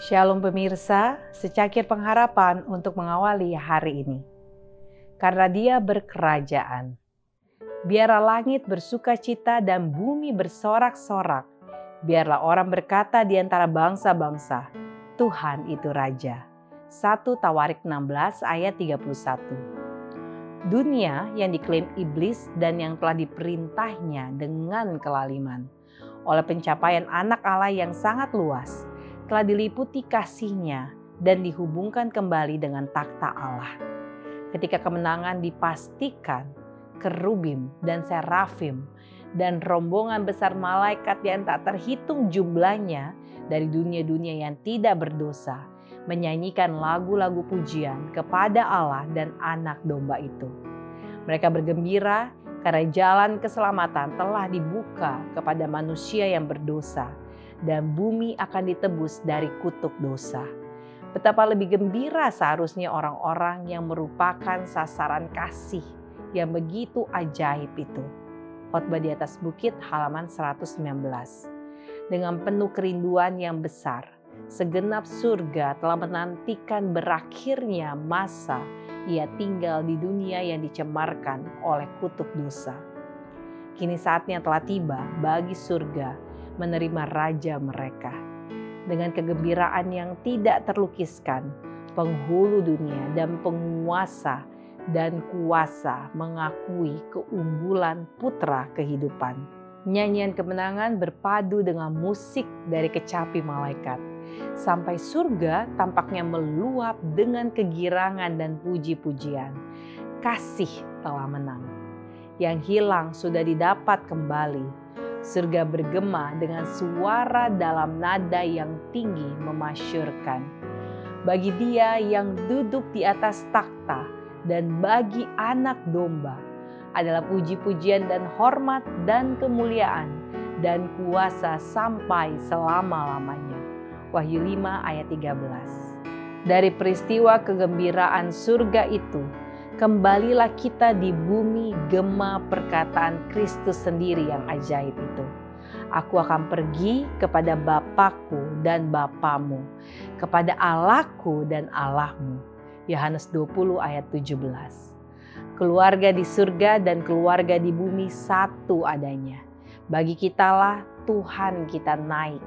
Shalom pemirsa, secakir pengharapan untuk mengawali hari ini. Karena dia berkerajaan. Biarlah langit bersuka cita dan bumi bersorak-sorak. Biarlah orang berkata di antara bangsa-bangsa, Tuhan itu Raja. 1 Tawarik 16 ayat 31. Dunia yang diklaim iblis dan yang telah diperintahnya dengan kelaliman. Oleh pencapaian anak Allah yang sangat luas, telah diliputi kasihnya dan dihubungkan kembali dengan takhta Allah. Ketika kemenangan dipastikan, kerubim dan serafim dan rombongan besar malaikat yang tak terhitung jumlahnya dari dunia-dunia yang tidak berdosa menyanyikan lagu-lagu pujian kepada Allah dan anak domba itu. Mereka bergembira karena jalan keselamatan telah dibuka kepada manusia yang berdosa dan bumi akan ditebus dari kutuk dosa. Betapa lebih gembira seharusnya orang-orang yang merupakan sasaran kasih yang begitu ajaib itu. Khotbah di atas bukit halaman 119. Dengan penuh kerinduan yang besar, segenap surga telah menantikan berakhirnya masa ia tinggal di dunia yang dicemarkan oleh kutuk dosa. Kini saatnya telah tiba bagi surga menerima raja mereka. Dengan kegembiraan yang tidak terlukiskan, penghulu dunia dan penguasa dan kuasa mengakui keunggulan putra kehidupan. Nyanyian kemenangan berpadu dengan musik dari kecapi malaikat. Sampai surga tampaknya meluap dengan kegirangan dan puji-pujian. Kasih telah menang. Yang hilang sudah didapat kembali Surga bergema dengan suara dalam nada yang tinggi memasyurkan. Bagi dia yang duduk di atas takhta dan bagi anak domba adalah puji-pujian dan hormat dan kemuliaan dan kuasa sampai selama-lamanya. Wahyu 5 ayat 13. Dari peristiwa kegembiraan surga itu, kembalilah kita di bumi gema perkataan Kristus sendiri yang ajaib itu. Aku akan pergi kepada Bapakku dan Bapamu, kepada Allahku dan Allahmu. Yohanes 20 ayat 17. Keluarga di surga dan keluarga di bumi satu adanya. Bagi kitalah Tuhan kita naik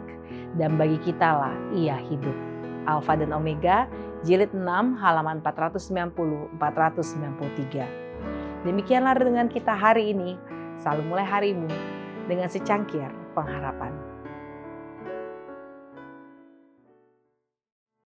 dan bagi kitalah ia hidup. Alfa dan Omega jilid 6 halaman 490 493. Demikianlah dengan kita hari ini. Selalu mulai harimu dengan secangkir pengharapan.